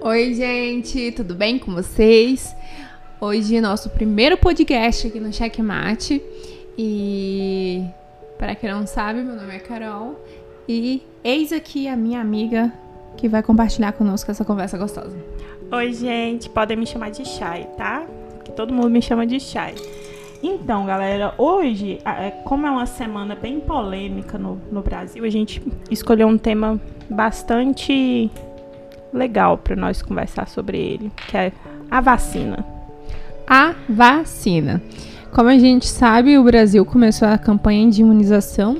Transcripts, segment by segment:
Oi, gente, tudo bem com vocês? Hoje nosso primeiro podcast aqui no Checkmate. E para quem não sabe, meu nome é Carol e eis aqui a minha amiga que vai compartilhar conosco essa conversa gostosa. Oi, gente, podem me chamar de Chay, tá? Que todo mundo me chama de Chay. Então, galera, hoje, é, como é uma semana bem polêmica no, no Brasil, a gente escolheu um tema bastante legal para nós conversar sobre ele, que é a vacina. A vacina. Como a gente sabe, o Brasil começou a campanha de imunização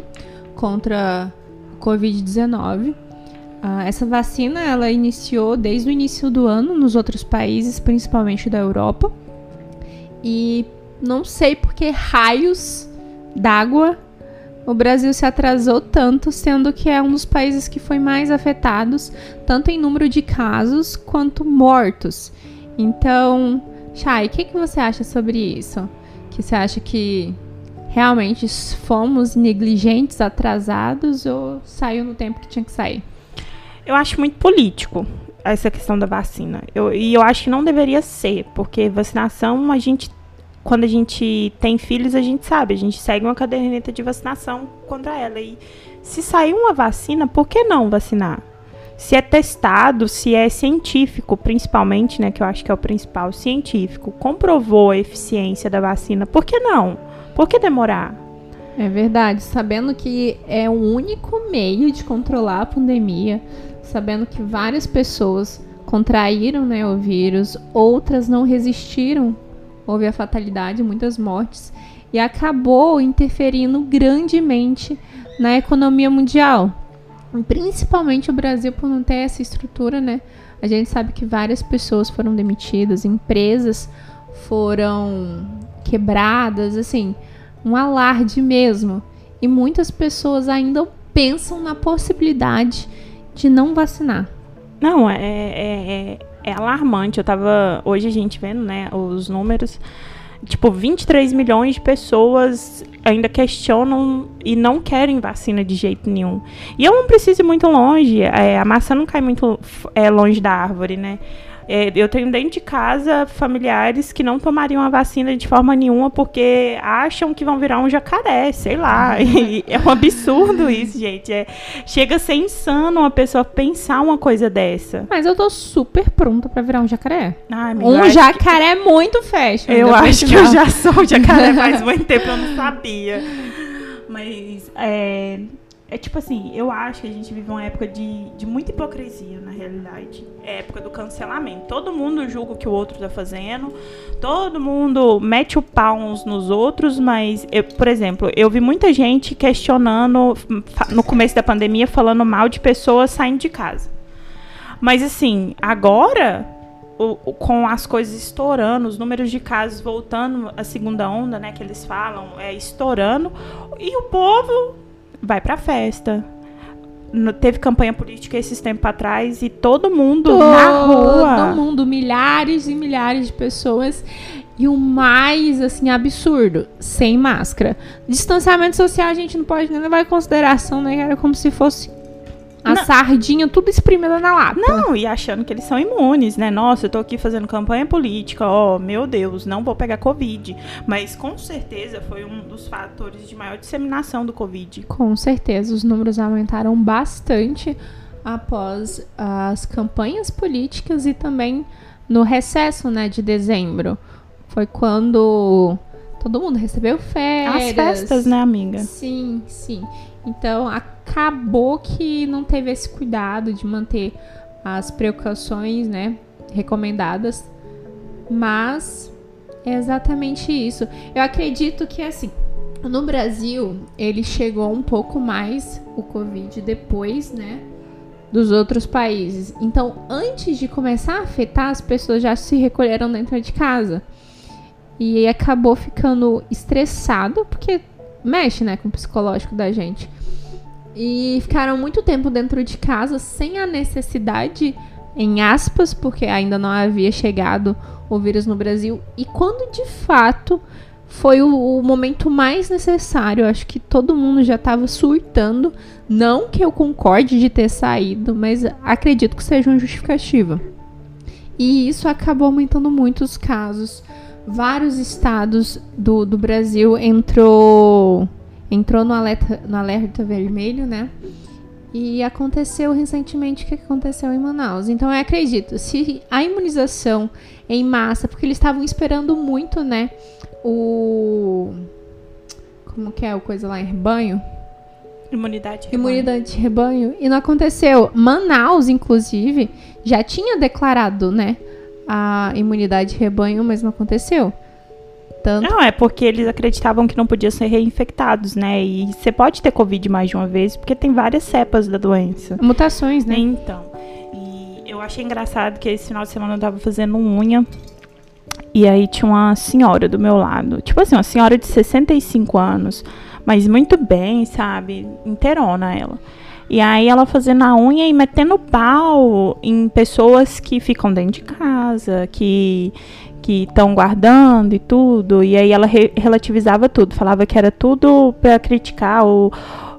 contra a Covid-19. Uh, essa vacina ela iniciou desde o início do ano nos outros países, principalmente da Europa. E não sei por que raios d'água o Brasil se atrasou tanto, sendo que é um dos países que foi mais afetados, tanto em número de casos quanto mortos. Então, Chay, o que, que você acha sobre isso? Que você acha que realmente fomos negligentes, atrasados ou saiu no tempo que tinha que sair? Eu acho muito político essa questão da vacina. Eu, e eu acho que não deveria ser, porque vacinação a gente quando a gente tem filhos, a gente sabe, a gente segue uma caderneta de vacinação contra ela. E se sair uma vacina, por que não vacinar? Se é testado, se é científico, principalmente, né, que eu acho que é o principal, científico, comprovou a eficiência da vacina, por que não? Por que demorar? É verdade, sabendo que é o único meio de controlar a pandemia, sabendo que várias pessoas contraíram né, o vírus, outras não resistiram houve a fatalidade, muitas mortes, e acabou interferindo grandemente na economia mundial. Principalmente o Brasil por não ter essa estrutura, né? A gente sabe que várias pessoas foram demitidas, empresas foram quebradas, assim, um alarde mesmo. E muitas pessoas ainda pensam na possibilidade de não vacinar. Não, é, é, é, alarmante. Eu tava hoje a gente vendo, né, os números. Tipo, 23 milhões de pessoas ainda questionam e não querem vacina de jeito nenhum. E eu não preciso ir muito longe. É, a maçã não cai muito é, longe da árvore, né? É, eu tenho dentro de casa familiares que não tomariam a vacina de forma nenhuma porque acham que vão virar um jacaré, sei lá. E é um absurdo isso, gente. É, chega a ser insano uma pessoa pensar uma coisa dessa. Mas eu tô super pronta para virar um jacaré. Ai, um jacaré que... muito fashion. Eu acho que eu já sou jacaré faz muito tempo, eu não sabia. Mas é, é tipo assim, eu acho que a gente vive uma época de, de muita hipocrisia, na realidade. É época do cancelamento. Todo mundo julga o que o outro tá fazendo, todo mundo mete o pau uns nos outros, mas, eu, por exemplo, eu vi muita gente questionando no começo da pandemia, falando mal de pessoas saindo de casa. Mas assim, agora o, com as coisas estourando, os números de casos voltando à segunda onda, né, que eles falam, é estourando, e o povo vai pra festa. No, teve campanha política esses tempos atrás e todo mundo todo na rua. Todo mundo, milhares e milhares de pessoas. E o mais, assim, absurdo, sem máscara. Distanciamento social a gente não pode nem levar em consideração, né? Era como se fosse a não. sardinha tudo espremida na lata. Não, e achando que eles são imunes, né? Nossa, eu tô aqui fazendo campanha política, ó, oh, meu Deus, não vou pegar Covid. Mas com certeza foi um dos fatores de maior disseminação do Covid. Com certeza, os números aumentaram bastante após as campanhas políticas e também no recesso, né, de dezembro. Foi quando todo mundo recebeu férias. As festas, né, amiga? Sim, sim. Então acabou que não teve esse cuidado de manter as precauções, né, recomendadas. Mas é exatamente isso. Eu acredito que assim, no Brasil, ele chegou um pouco mais o Covid depois, né, dos outros países. Então, antes de começar a afetar, as pessoas já se recolheram dentro de casa. E acabou ficando estressado, porque mexe, né, com o psicológico da gente. E ficaram muito tempo dentro de casa sem a necessidade, em aspas, porque ainda não havia chegado o vírus no Brasil. E quando de fato foi o, o momento mais necessário, acho que todo mundo já estava surtando. Não que eu concorde de ter saído, mas acredito que seja uma justificativa. E isso acabou aumentando muito os casos. Vários estados do, do Brasil entrou entrou no alerta, no alerta vermelho, né? E aconteceu recentemente o que aconteceu em Manaus. Então eu acredito, se a imunização em massa, porque eles estavam esperando muito, né? O. Como que é a coisa lá em rebanho? Imunidade de rebanho. Imunidade de rebanho. E não aconteceu. Manaus, inclusive, já tinha declarado, né? A imunidade de rebanho, mas não aconteceu. Tanto... Não, é porque eles acreditavam que não podiam ser reinfectados, né? E você pode ter Covid mais de uma vez, porque tem várias cepas da doença. Mutações, né? Então. E eu achei engraçado que esse final de semana eu tava fazendo unha. E aí tinha uma senhora do meu lado. Tipo assim, uma senhora de 65 anos. Mas muito bem, sabe? Inteirona ela. E aí ela fazendo a unha e metendo pau em pessoas que ficam dentro de casa, que que estão guardando e tudo. E aí ela re relativizava tudo, falava que era tudo para criticar ou,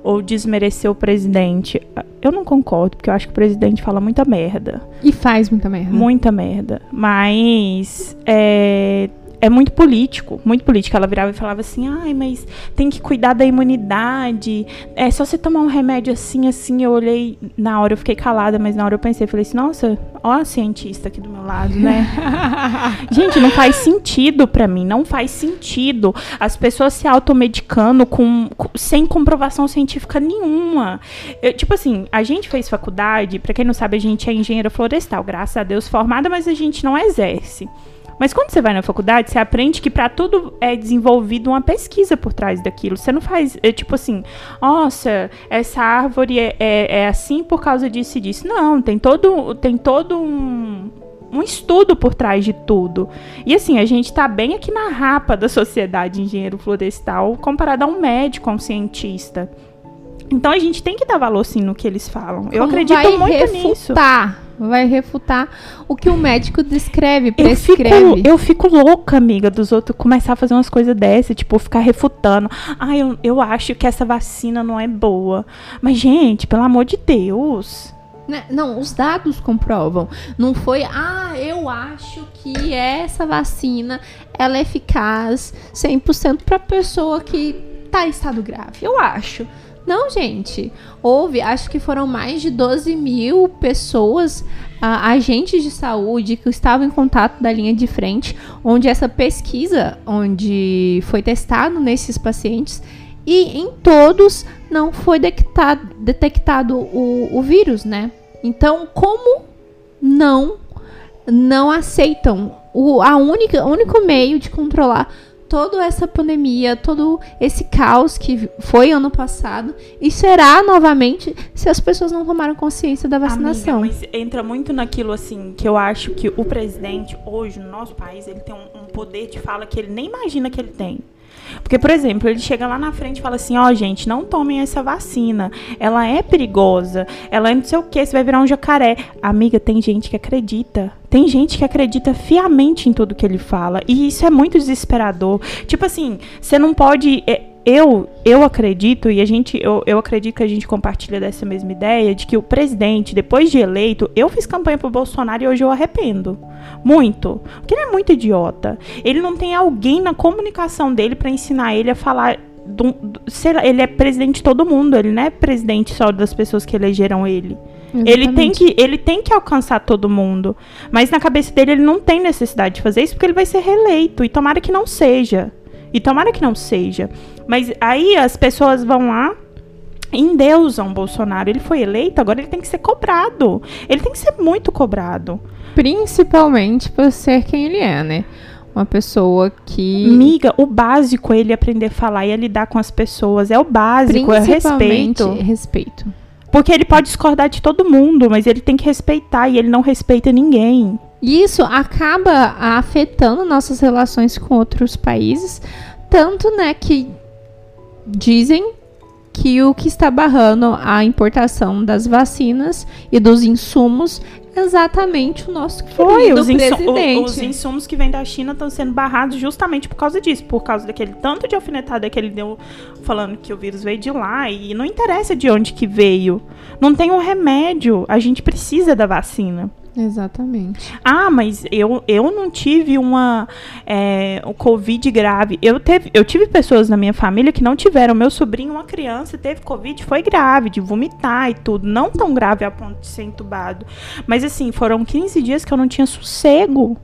ou desmerecer o presidente. Eu não concordo, porque eu acho que o presidente fala muita merda. E faz muita merda. Muita merda. Mas é, é muito político, muito político. Ela virava e falava assim: ai, mas tem que cuidar da imunidade. É só você tomar um remédio assim, assim. Eu olhei, na hora eu fiquei calada, mas na hora eu pensei, falei assim: nossa, ó a cientista aqui do meu lado, né? Gente, não faz sentido para mim, não faz sentido as pessoas se automedicando com, com sem comprovação científica nenhuma. Eu, tipo assim, a gente fez faculdade, para quem não sabe, a gente é engenheiro florestal, graças a Deus formada, mas a gente não exerce. Mas quando você vai na faculdade, você aprende que para tudo é desenvolvido uma pesquisa por trás daquilo. Você não faz, é, tipo assim, nossa, essa árvore é, é, é assim por causa disso e disso. Não, tem todo, tem todo um, um estudo por trás de tudo. E assim, a gente está bem aqui na rapa da sociedade engenheiro florestal comparado a um médico, a um cientista. Então a gente tem que dar valor sim no que eles falam. Como Eu acredito vai muito refutar, nisso. Vai refutar o que o médico descreve, Eu fico, prescreve. eu fico louca, amiga, dos outros começar a fazer umas coisas dessas, tipo, ficar refutando. Ah, eu, eu acho que essa vacina não é boa. Mas, gente, pelo amor de Deus. Né? Não, os dados comprovam. Não foi, ah, eu acho que essa vacina ela é eficaz 100% para pessoa que tá em estado grave. Eu acho. Não, gente. Houve, acho que foram mais de 12 mil pessoas, ah, agentes de saúde, que estavam em contato da linha de frente, onde essa pesquisa, onde foi testado nesses pacientes, e em todos não foi detectado, detectado o, o vírus, né? Então, como não não aceitam o a única único meio de controlar toda essa pandemia, todo esse caos que foi ano passado e será novamente se as pessoas não tomaram consciência da vacinação. Amiga, mas entra muito naquilo assim que eu acho que o presidente hoje no nosso país ele tem um, um poder de fala que ele nem imagina que ele tem. Porque, por exemplo, ele chega lá na frente e fala assim: ó, oh, gente, não tomem essa vacina. Ela é perigosa. Ela é não sei o que, você vai virar um jacaré. Amiga, tem gente que acredita. Tem gente que acredita fiamente em tudo que ele fala. E isso é muito desesperador. Tipo assim, você não pode. é, eu, eu acredito, e a gente, eu, eu acredito que a gente compartilha dessa mesma ideia, de que o presidente, depois de eleito, eu fiz campanha pro Bolsonaro e hoje eu arrependo. Muito. Porque ele é muito idiota. Ele não tem alguém na comunicação dele para ensinar ele a falar. Do, do, lá, ele é presidente de todo mundo, ele não é presidente só das pessoas que elegeram ele. Ele tem, que, ele tem que alcançar todo mundo. Mas na cabeça dele ele não tem necessidade de fazer isso porque ele vai ser reeleito. E tomara que não seja. E tomara que não seja. Mas aí as pessoas vão lá endeusam Bolsonaro. Ele foi eleito, agora ele tem que ser cobrado. Ele tem que ser muito cobrado. Principalmente por ser quem ele é, né? Uma pessoa que. Miga, o básico é ele aprender a falar e a lidar com as pessoas. É o básico, é o respeito. respeito. Porque ele pode discordar de todo mundo, mas ele tem que respeitar e ele não respeita ninguém. E isso acaba afetando nossas relações com outros países, tanto, né, que dizem que o que está barrando a importação das vacinas e dos insumos é exatamente o nosso Foi, os, presidente. os insumos que vêm da China estão sendo barrados justamente por causa disso, por causa daquele tanto de alfinetada que ele deu falando que o vírus veio de lá e não interessa de onde que veio. Não tem um remédio, a gente precisa da vacina. Exatamente. Ah, mas eu, eu não tive uma é, o Covid grave. Eu, teve, eu tive pessoas na minha família que não tiveram. Meu sobrinho, uma criança, teve Covid, foi grave, de vomitar e tudo. Não tão grave a ponto de ser entubado. Mas assim, foram 15 dias que eu não tinha sossego.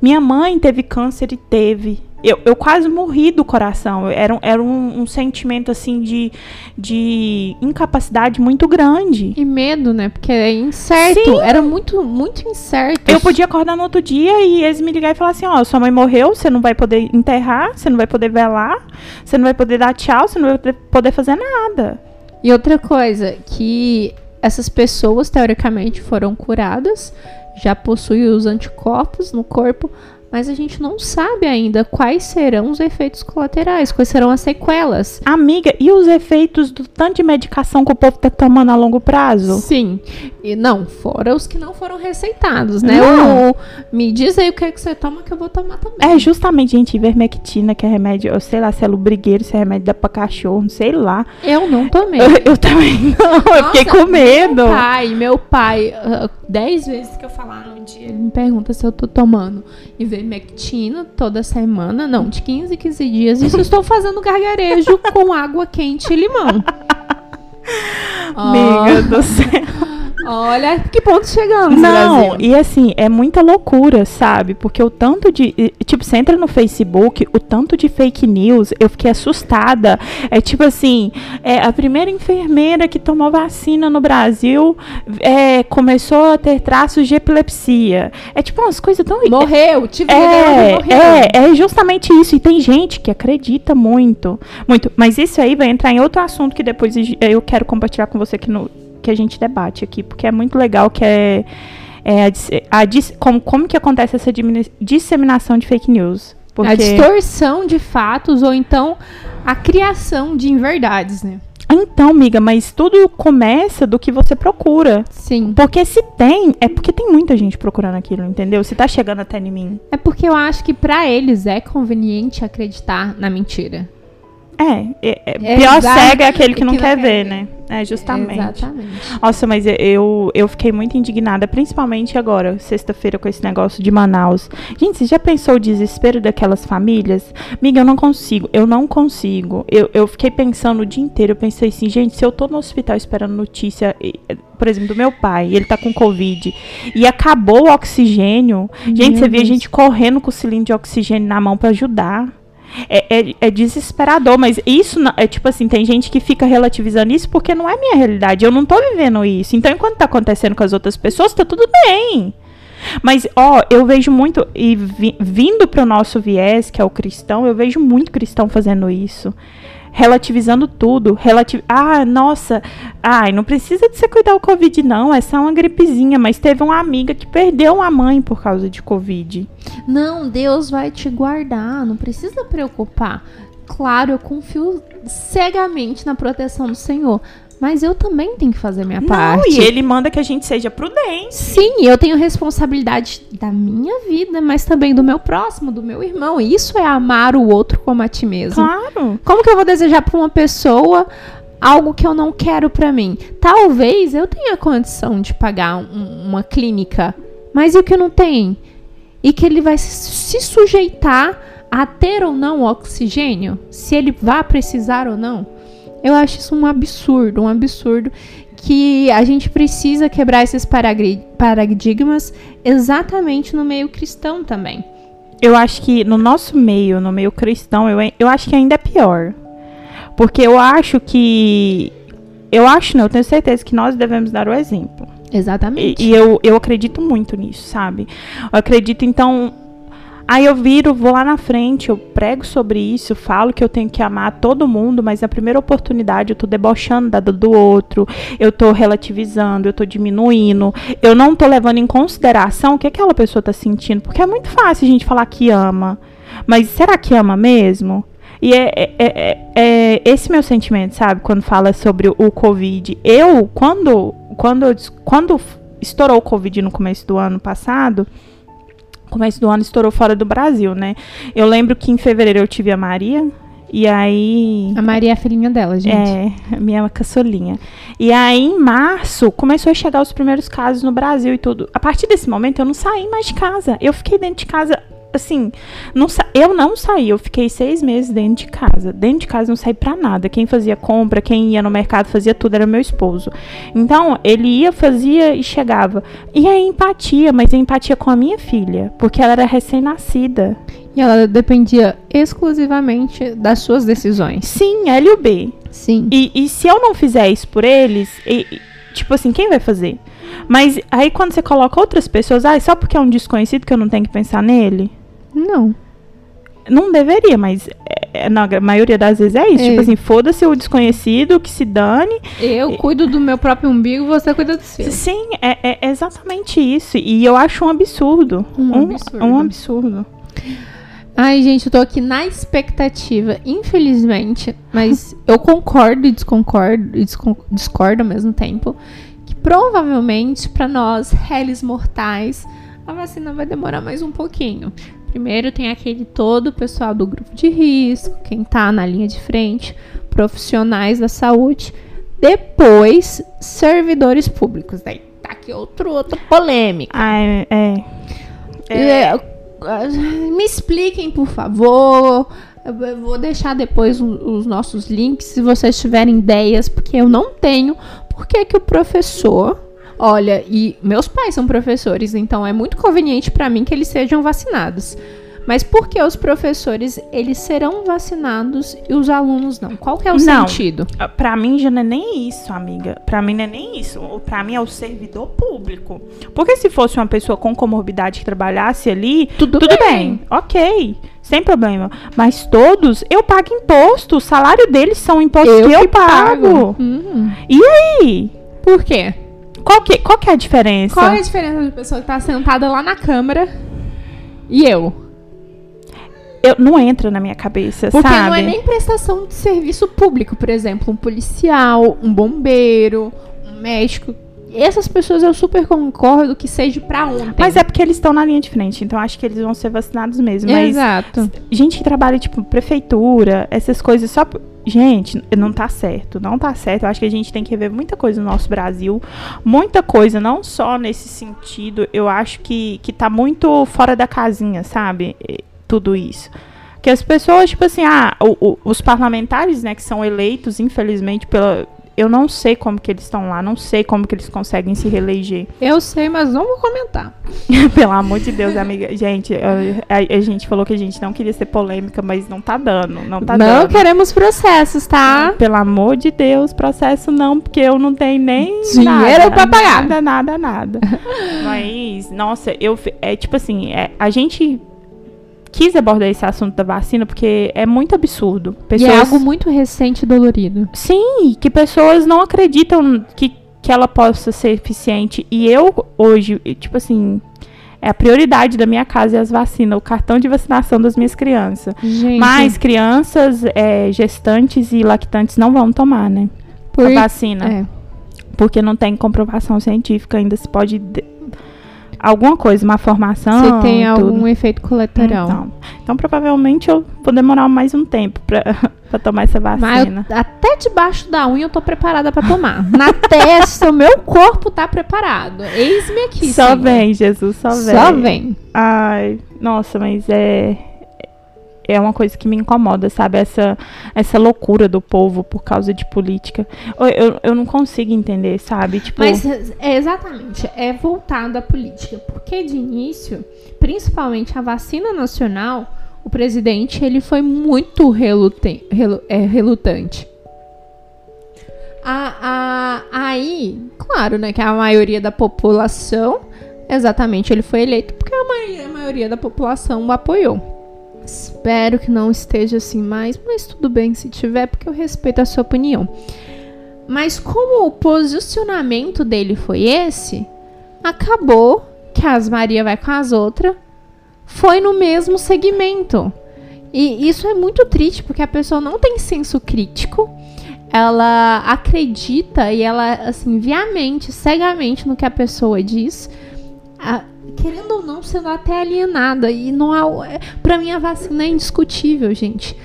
Minha mãe teve câncer e teve. Eu, eu quase morri do coração. Era, era um, um sentimento assim de, de incapacidade muito grande. E medo, né? Porque é incerto. Sim. Era muito, muito incerto. Eu podia acordar no outro dia e eles me ligarem e falar assim, ó, sua mãe morreu, você não vai poder enterrar, você não vai poder velar, você não vai poder dar tchau, você não vai poder- poder fazer nada. E outra coisa, que essas pessoas, teoricamente, foram curadas, já possuem os anticorpos no corpo, mas a gente não sabe ainda quais serão os efeitos colaterais, quais serão as sequelas. Amiga, e os efeitos do tanto de medicação que o povo tá tomando a longo prazo? Sim. E não, fora os que não foram receitados, né? Não. Me diz aí o que, é que você toma que eu vou tomar também. É justamente, gente, ivermectina, que é remédio, eu sei lá se é lubrigueiro, se é remédio dá pra cachorro, não sei lá. Eu não tomei. Eu, eu também não, eu fiquei Nossa, com medo. Meu pai, meu pai, ah, dez vezes que eu falar no dia, ele me pergunta se eu tô tomando ivermectina toda semana. Não, de 15 em 15 dias. Isso estou fazendo gargarejo com água quente e limão. Amiga do céu. Olha que ponto chegamos, Não, Brasil. e assim, é muita loucura, sabe? Porque o tanto de. Tipo, você entra no Facebook, o tanto de fake news, eu fiquei assustada. É tipo assim, é, a primeira enfermeira que tomou vacina no Brasil é, começou a ter traços de epilepsia. É tipo umas coisas tão. Morreu, tive É, morreu. é, é justamente isso. E tem gente que acredita muito. Muito. Mas isso aí vai entrar em outro assunto que depois eu quero compartilhar com você que, no, que a gente debate aqui, porque é muito legal que é. é a a como, como que acontece essa disseminação de fake news? Porque, A distorção de fatos ou então a criação de inverdades, né? Então, amiga, mas tudo começa do que você procura. Sim. Porque se tem, é porque tem muita gente procurando aquilo, entendeu? Se tá chegando até em mim. É porque eu acho que pra eles é conveniente acreditar na mentira. É, é, é É pior exa- cego é aquele que, que não não quer quer ver, ver. né? É, justamente. Exatamente. Nossa, mas eu, eu fiquei muito indignada, principalmente agora, sexta-feira, com esse negócio de Manaus. Gente, você já pensou o desespero daquelas famílias? Miga, eu não consigo, eu não consigo. Eu, eu fiquei pensando o dia inteiro, eu pensei assim, gente, se eu tô no hospital esperando notícia, por exemplo, do meu pai, ele tá com Covid, e acabou o oxigênio, gente, Meu você via Deus. gente correndo com o cilindro de oxigênio na mão pra ajudar. É, é, é desesperador, mas isso é tipo assim, tem gente que fica relativizando isso porque não é minha realidade. Eu não tô vivendo isso. Então, enquanto tá acontecendo com as outras pessoas, tá tudo bem. Mas, ó, eu vejo muito, e vi- vindo pro nosso viés, que é o cristão, eu vejo muito cristão fazendo isso. Relativizando tudo. Relativ... Ah, nossa. Ai, não precisa de você cuidar o Covid, não. É só uma gripezinha. Mas teve uma amiga que perdeu a mãe por causa de Covid. Não, Deus vai te guardar, não precisa preocupar. Claro, eu confio cegamente na proteção do Senhor, mas eu também tenho que fazer minha Não, parte. e ele manda que a gente seja prudente. Sim, eu tenho responsabilidade da minha vida, mas também do meu próximo, do meu irmão. Isso é amar o outro como a ti mesmo. Claro. Como que eu vou desejar para uma pessoa algo que eu não quero para mim? Talvez eu tenha condição de pagar um- uma clínica, mas e o que não tem? E que ele vai se- sujeitar a ter ou não oxigênio? Se ele vai precisar ou não? Eu acho isso um absurdo, um absurdo que a gente precisa quebrar esses paradigmas exatamente no meio cristão também. Eu acho que no nosso meio, no meio cristão, eu, eu acho que ainda é pior. Porque eu acho que. Eu acho, não, eu tenho certeza que nós devemos dar o exemplo. E, Exatamente. e eu, eu acredito muito nisso, sabe? Eu acredito, então. Aí eu viro, vou lá na frente, eu prego sobre isso, falo que eu tenho que amar todo mundo, mas na primeira oportunidade eu tô debochando da do outro, eu tô relativizando, eu tô diminuindo, eu não tô levando em consideração o que aquela pessoa tá sentindo, porque é muito fácil a gente falar que ama, mas será que ama mesmo? E é, é, é- é esse meu sentimento, sabe? Quando fala sobre o Covid. Eu, quando, quando, quando estourou o Covid no começo do ano passado, começo do ano estourou fora do Brasil, né? Eu lembro que em fevereiro eu tive a Maria, E aí. A Maria é a filhinha dela, gente. É, minha caçulinha. E aí, em março, começou a chegar os primeiros casos no Brasil e tudo. A partir desse momento, eu não saí mais de casa. Eu fiquei dentro de casa assim, não eu não saí, eu fiquei seis meses dentro de casa. Dentro de casa não saí pra nada. Quem fazia compra, quem ia no mercado, fazia tudo, era meu esposo. Então, ele ia, fazia e chegava. E a empatia, mas a empatia com a minha filha, porque ela era recém-nascida. E ela dependia exclusivamente das suas decisões. Sim, L e o B. Sim. E, e se eu não fizer isso por eles, e, tipo assim, quem vai fazer? Mas aí quando você coloca outras pessoas, ah, só porque é um desconhecido que eu não tenho que pensar nele? Não. Não deveria, mas é, na maioria das vezes é isso. É. Tipo assim, foda-se o desconhecido, que se dane. Eu cuido do meu próprio umbigo, você cuida do seu. Sim, é, é exatamente isso. E eu acho um absurdo. Um, um absurdo. Um absurdo. Ai, gente, eu tô aqui na expectativa, infelizmente, mas eu concordo e desconcordo e discordo ao mesmo tempo, que provavelmente para nós, réis mortais, a vacina vai demorar mais um pouquinho. Primeiro tem aquele todo o pessoal do grupo de risco, quem está na linha de frente, profissionais da saúde. Depois, servidores públicos. Daí tá aqui outro, outra polêmica. Ah, é, é. é. Me expliquem, por favor. Eu vou deixar depois os nossos links se vocês tiverem ideias, porque eu não tenho. Por que, que o professor Olha, e meus pais são professores, então é muito conveniente para mim que eles sejam vacinados. Mas por que os professores eles serão vacinados e os alunos não? Qual que é o não, sentido? Ah, para mim já não é nem isso, amiga. Para mim não é nem isso. Para mim é o servidor público. Porque se fosse uma pessoa com comorbidade que trabalhasse ali, tudo, tudo bem. bem. OK. Sem problema. Mas todos, eu pago imposto. O salário deles são impostos eu que eu pago. pago. Hum. E aí? Por quê? Qual que, qual que é a diferença? Qual é a diferença de pessoa que tá sentada lá na câmara e eu? Eu, não entra na minha cabeça, Porque sabe? não é nem prestação de serviço público, por exemplo, um policial, um bombeiro, um médico essas pessoas eu super concordo que seja para ontem. Mas é porque eles estão na linha de frente, então acho que eles vão ser vacinados mesmo. Exato. Gente que trabalha, tipo, prefeitura, essas coisas só. Gente, não tá certo, não tá certo. Eu acho que a gente tem que rever muita coisa no nosso Brasil. Muita coisa, não só nesse sentido. Eu acho que, que tá muito fora da casinha, sabe? Tudo isso que as pessoas, tipo assim, ah, o, o, os parlamentares, né, que são eleitos, infelizmente, pela, eu não sei como que eles estão lá, não sei como que eles conseguem se reeleger. Eu sei, mas não vou comentar. Pelo amor de Deus, amiga. Gente, a, a, a, gente falou que a gente não queria ser polêmica, mas não tá dando, não tá não dando. Não queremos processos, tá? Pelo amor de Deus, processo não, porque eu não tenho nem dinheiro para pagar. Nada, nada, nada. mas, nossa, eu é tipo assim, é, a gente quis abordar esse assunto da vacina porque é muito absurdo. Pessoas... E é algo muito recente e dolorido. Sim, que pessoas não acreditam que, que ela possa ser eficiente. E eu, hoje, tipo assim, é a prioridade da minha casa é as vacinas, o cartão de vacinação das minhas crianças. Gente. Mas crianças, é, gestantes e lactantes não vão tomar, né? Por... A vacina. É. Porque não tem comprovação científica ainda se pode alguma coisa, uma formação. Você tem algum efeito colateral. Então, então, provavelmente eu vou demorar mais um tempo pra, pra tomar essa vacina. Eu, até debaixo da unha eu tô preparada pra tomar. Na testa, o meu corpo tá preparado. Eis-me aqui. Só senhor. vem, Jesus, só vem. Só vem. Ai, nossa, mas é é uma coisa que me incomoda, sabe? Essa, essa loucura do povo por causa de política. Eu, eu, eu não consigo entender, sabe? Tipo... Mas é exatamente, é voltado à política. Porque de início, principalmente a vacina nacional, o presidente ele foi muito relutante. Relu, é, relutante. A, a, aí, claro, né, que a maioria da população, exatamente, ele foi eleito porque a maioria da população o apoiou. Espero que não esteja assim mais, mas tudo bem se tiver, porque eu respeito a sua opinião. Mas como o posicionamento dele foi esse, acabou que as Maria vai com as outras, foi no mesmo segmento. E isso é muito triste, porque a pessoa não tem senso crítico, ela acredita e ela, assim, viamente, cegamente no que a pessoa diz. A, querendo ou não, sendo até alienada. E não há. É, pra mim, a vacina é indiscutível, gente.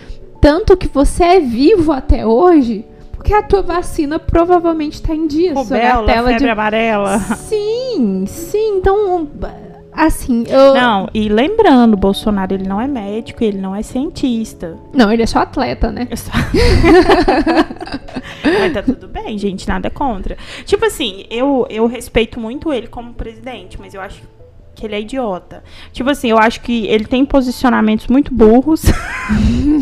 tanto que você é vivo até hoje, porque a tua vacina provavelmente está em dia. Rubéola, tela febre de... amarela. Sim, sim. Então, assim, eu... Não, e lembrando, Bolsonaro, ele não é médico, ele não é cientista. Não, ele é só atleta, né? É só- Mas tá tudo bem, gente, nada contra. Tipo assim, eu, eu respeito muito ele como presidente, mas eu acho que ele é idiota. Tipo assim, eu acho que ele tem posicionamentos muito burros.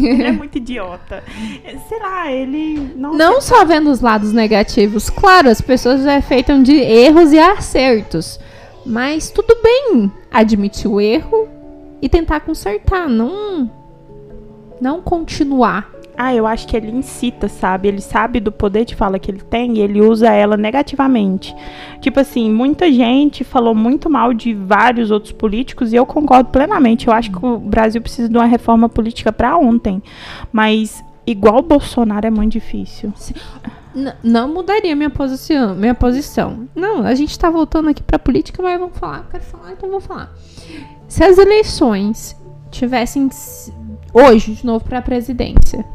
ele é muito idiota. Sei lá, ele não. Não só vendo os lados negativos. Claro, as pessoas é feitas de erros e acertos. Mas tudo bem admitir o erro e tentar consertar, não não continuar. Ah, eu acho que ele incita, sabe? Ele sabe do poder de fala que ele tem e ele usa ela negativamente. Tipo assim, muita gente falou muito mal de vários outros políticos e eu concordo plenamente. Eu acho que o Brasil precisa de uma reforma política pra ontem. Mas igual o Bolsonaro é muito difícil. N- não mudaria minha posição, minha posição. Não, a gente tá voltando aqui pra política, mas vamos falar. Quero falar, então vou falar. Se as eleições tivessem hoje de novo pra presidência,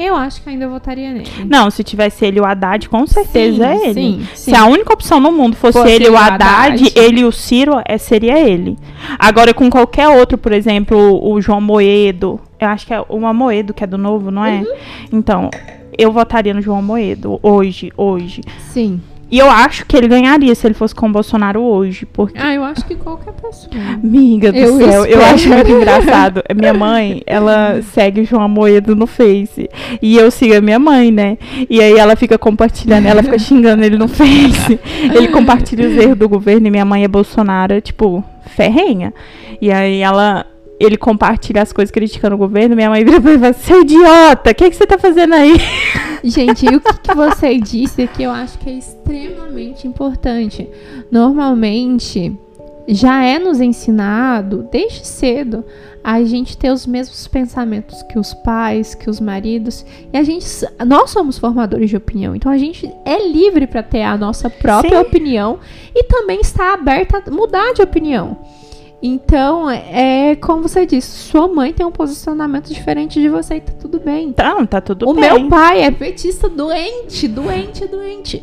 eu acho que ainda votaria nele. Não, se tivesse ele o Haddad, com certeza é ele. Sim, sim. Se a única opção no mundo fosse, Fosse ele o Haddad, Haddad. ele e o Ciro, é, seria ele. Agora, com qualquer outro, por exemplo, o João Moedo, eu acho que é o Amoedo, que é do novo, não é? Uhum. Então, eu votaria no João Moedo, hoje, hoje. Sim. E eu acho que ele ganharia se ele fosse com o Bolsonaro hoje, porque... Ah, eu acho que qualquer pessoa. Amiga do Eu céu, eu espero. acho muito engraçado. Minha mãe, ela segue o João Moedo no Face. E eu sigo a minha mãe, né? E aí ela fica compartilhando, ela fica xingando ele no Face. Ele compartilha os erros do governo e minha mãe é Bolsonaro, tipo, ferrenha. E aí ela. Ele compartilha as coisas criticando o governo, minha mãe vira pra ele e fala, seu idiota, o que, que você tá fazendo aí? Gente, e o que, que você disse que eu acho que é extremamente importante? Normalmente, já é nos ensinado, desde cedo, a gente ter os mesmos pensamentos que os pais, que os maridos. E a gente, nós somos formadores de opinião, então a gente é livre para ter a nossa própria Sim. opinião e também está aberta a mudar de opinião. Então, é como você disse, sua mãe tem um posicionamento diferente de você e tá tudo bem. Então, tá tudo O bem. meu pai é petista doente, doente, doente.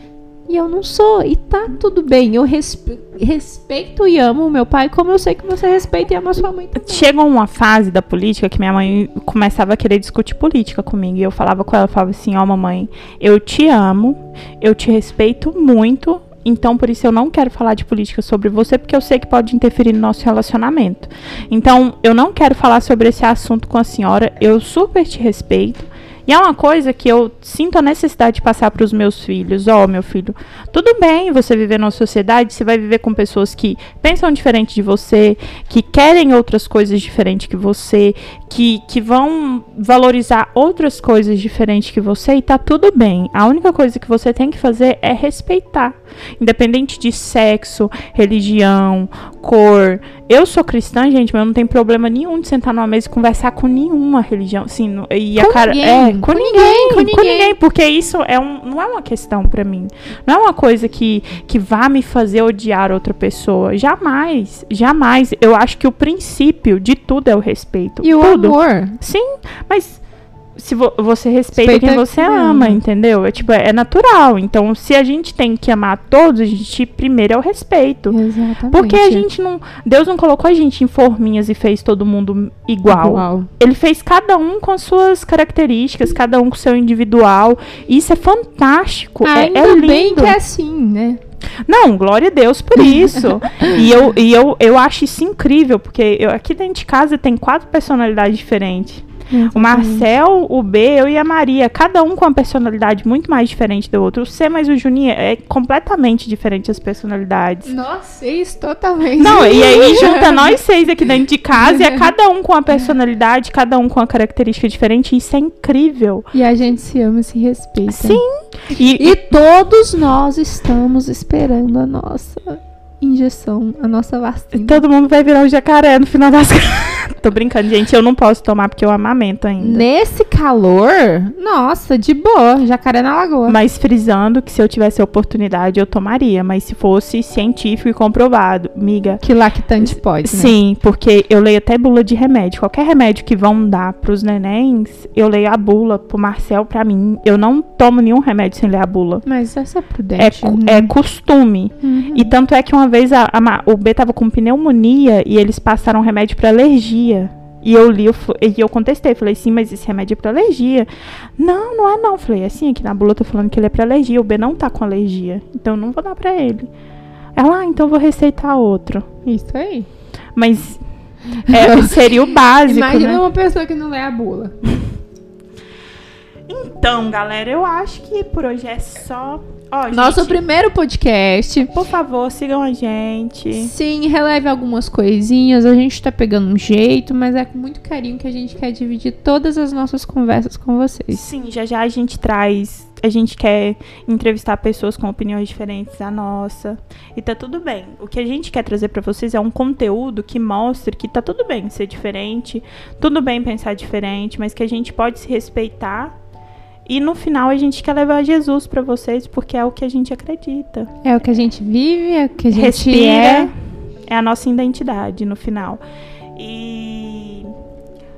E eu não sou. E tá tudo bem. Eu respe- respeito e amo o meu pai, como eu sei que você respeita e ama sua mãe também. Chegou uma fase da política que minha mãe começava a querer discutir política comigo. E eu falava com ela, eu falava assim, ó mamãe, eu te amo, eu te respeito muito, então por isso eu não quero falar de política sobre você, porque eu sei que pode interferir no nosso relacionamento. Então, eu não quero falar sobre esse assunto com a senhora, eu super te respeito. E é uma coisa que eu sinto a necessidade de passar para os meus filhos. Ó, meu filho, tudo bem você viver numa sociedade, você vai viver com pessoas que pensam diferente de você, que querem outras coisas diferentes que você, que, que vão valorizar outras coisas diferentes que você, e tá tudo bem. A única coisa que você tem que fazer é respeitar. Independente de sexo, religião, cor. Eu sou cristã, gente, mas eu não tenho problema nenhum de sentar numa mesa e conversar com nenhuma religião. Assim, no- e a Com cara. ninguém, é, com com, ninguém, ninguém, com ninguém. ninguém. Porque isso é um, não é uma questão pra mim. Não é uma coisa que, que vá me fazer odiar outra pessoa. Jamais, jamais. Eu acho que o princípio de tudo é o respeito. E o tudo. amor. Sim, mas se vo- você respeita Respeita quem você ama, ama. entendeu? É tipo, é natural. Então, se a gente tem que amar todos, a gente primeiro é o respeito. Exatamente. Porque a gente não. Deus não colocou a gente em forminhas e fez todo mundo igual. Igual. Ele fez cada um com as suas características, cada um com o seu individual. E isso é fantástico. é, Ainda é lindo. bem que é assim, né? Não, glória a Deus por isso. e eu, e eu, eu acho isso incrível, porque eu, aqui dentro de casa tem quatro personalidades diferentes. O Marcel, o B, eu e a Maria, cada um com uma personalidade muito mais diferente do outro. O C mais o Juninho é completamente diferente as personalidades. Nossa, isso totalmente. Não, e aí junta nós seis aqui dentro de casa e é cada um com uma personalidade, cada um com uma característica diferente. E isso é incrível. E a gente se ama e se respeita. Sim. E, E todos nós estamos esperando a nossa injeção, a nossa vacina. todo mundo vai virar um jacaré no final das. Tô brincando, gente. Eu não posso tomar porque eu amamento ainda. Nesse calor, nossa, de boa. Jacaré na lagoa. Mas frisando que se eu tivesse a oportunidade, eu tomaria. Mas se fosse científico e comprovado, miga. Que lactante pode, né? Sim, porque eu leio até bula de remédio. Qualquer remédio que vão dar pros nenéns, eu leio a bula pro Marcel, pra mim. Eu não tomo nenhum remédio sem ler a bula. Mas essa é É, prudente. cu- né? é costume. Uhum. E tanto é que uma vez a- a o B tava com pneumonia e eles passaram remédio pra alergia. E eu li, eu e eu contestei, falei, sim, mas esse remédio é pra alergia. Não, não é não. Falei, assim, aqui na bula eu tô falando que ele é pra alergia. O B não tá com alergia. Então eu não vou dar pra ele. Ela, ah, então eu vou receitar outro. Isso aí. Mas é, seria o básico, Imagina né? uma pessoa que não lê a bula. Então, galera, eu acho que por hoje é só. Ó, Nosso gente, primeiro podcast. por favor, sigam a gente. Sim, releve algumas coisinhas. A gente tá pegando um jeito, mas é com muito carinho que a gente quer dividir todas as nossas conversas com vocês. Sim, já já a gente traz. A gente quer entrevistar pessoas com opiniões diferentes da nossa. E tá tudo bem. O que a gente quer trazer pra vocês é um conteúdo que mostre que tá tudo bem ser diferente, tudo bem pensar diferente, mas que a gente pode se respeitar. E no final a gente quer levar Jesus pra vocês, porque é o que a gente acredita. É o que a gente vive, é o que a gente Respira. é. É a nossa identidade no final. E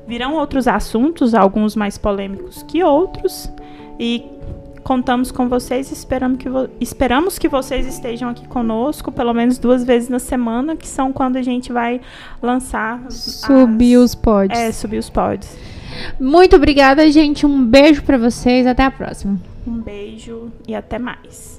virão outros assuntos, alguns mais polêmicos que outros. E contamos com vocês, esperamos que, vo- esperamos que vocês estejam aqui conosco, pelo menos duas vezes na semana, que são quando a gente vai lançar. as- Subir os pods. É, subir os pods. Muito obrigada, gente. Um beijo pra vocês. Até a próxima. Um beijo e até mais.